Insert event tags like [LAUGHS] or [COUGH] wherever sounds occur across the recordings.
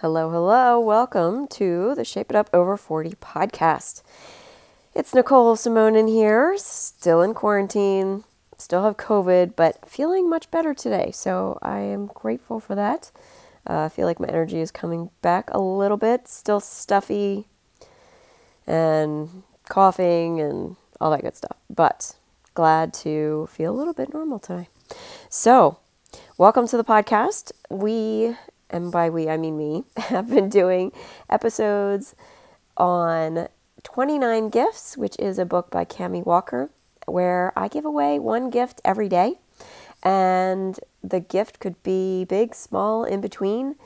Hello, hello. Welcome to the Shape It Up Over 40 podcast. It's Nicole Simone in here, still in quarantine, still have COVID, but feeling much better today. So I am grateful for that. Uh, I feel like my energy is coming back a little bit, still stuffy and coughing and all that good stuff, but glad to feel a little bit normal today. So, welcome to the podcast. We and by we I mean me, [LAUGHS] have been doing episodes on 29 Gifts, which is a book by Cami Walker, where I give away one gift every day. And the gift could be big, small, in between.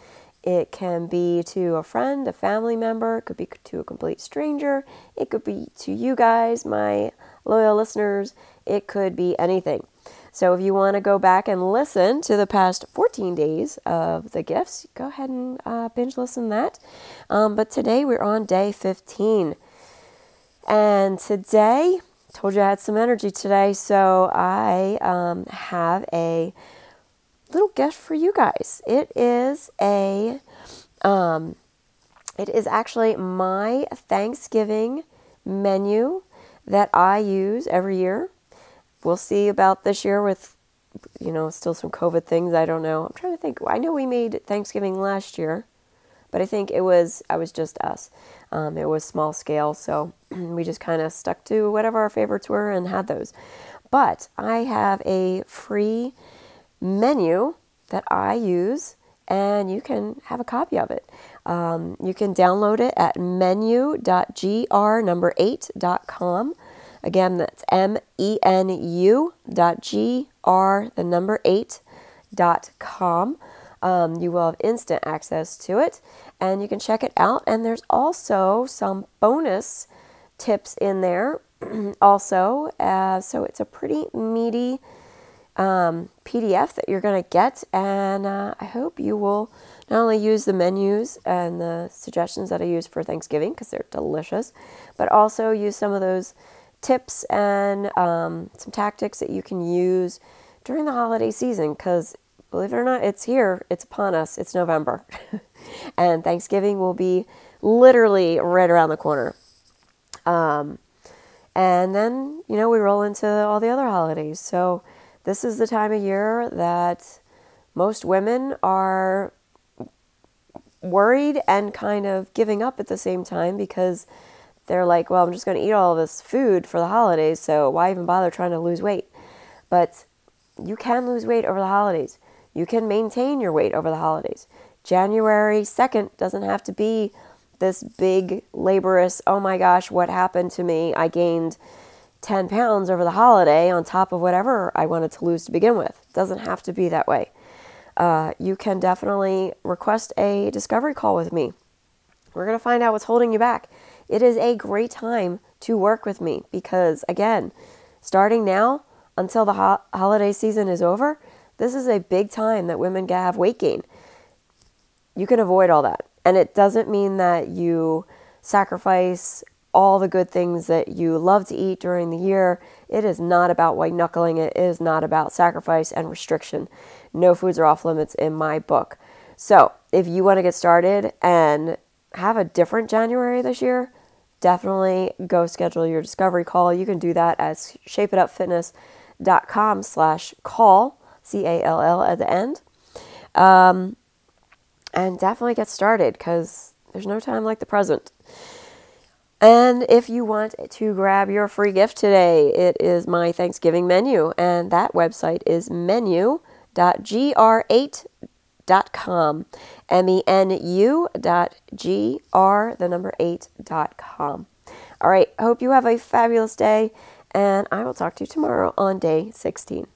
It can be to a friend, a family member, it could be to a complete stranger, it could be to you guys, my loyal listeners, it could be anything. So if you want to go back and listen to the past 14 days of the gifts, go ahead and uh, binge listen that. Um, but today we're on day 15. And today, told you I had some energy today, so I um, have a little gift for you guys. It is a, um, it is actually my Thanksgiving menu that I use every year we'll see about this year with, you know, still some COVID things. I don't know. I'm trying to think. I know we made Thanksgiving last year, but I think it was I was just us. Um, it was small scale, so [CLEARS THROAT] we just kind of stuck to whatever our favorites were and had those. But I have a free menu that I use, and you can have a copy of it. Um, you can download it at menu.gr number 8.com. Again, that's M E N U dot G R, the number eight dot com. Um, you will have instant access to it and you can check it out. And there's also some bonus tips in there, [CLEARS THROAT] also. Uh, so it's a pretty meaty um, PDF that you're going to get. And uh, I hope you will not only use the menus and the suggestions that I use for Thanksgiving because they're delicious, but also use some of those tips and um, some tactics that you can use during the holiday season because believe it or not, it's here, it's upon us, it's November. [LAUGHS] and Thanksgiving will be literally right around the corner. Um, and then, you know, we roll into all the other holidays. So, this is the time of year that most women are worried and kind of giving up at the same time because they're like, well, I'm just going to eat all this food for the holidays, so why even bother trying to lose weight? But you can lose weight over the holidays. You can maintain your weight over the holidays. January 2nd doesn't have to be this big, laborious, oh my gosh, what happened to me? I gained 10 pounds over the holiday on top of whatever I wanted to lose to begin with. It doesn't have to be that way. Uh, you can definitely request a discovery call with me. We're going to find out what's holding you back it is a great time to work with me because, again, starting now until the ho- holiday season is over, this is a big time that women have weight gain. You can avoid all that. And it doesn't mean that you sacrifice all the good things that you love to eat during the year. It is not about white knuckling it. It is not about sacrifice and restriction. No foods are off limits in my book. So, if you want to get started and have a different January this year, definitely go schedule your discovery call. You can do that at shapeitupfitness.com slash call, C-A-L-L at the end. Um, and definitely get started because there's no time like the present. And if you want to grab your free gift today, it is my Thanksgiving menu, and that website is menu.gr8 dot com. M-E-N-U dot G-R, the number eight dot com. All right, hope you have a fabulous day, and I will talk to you tomorrow on day 16.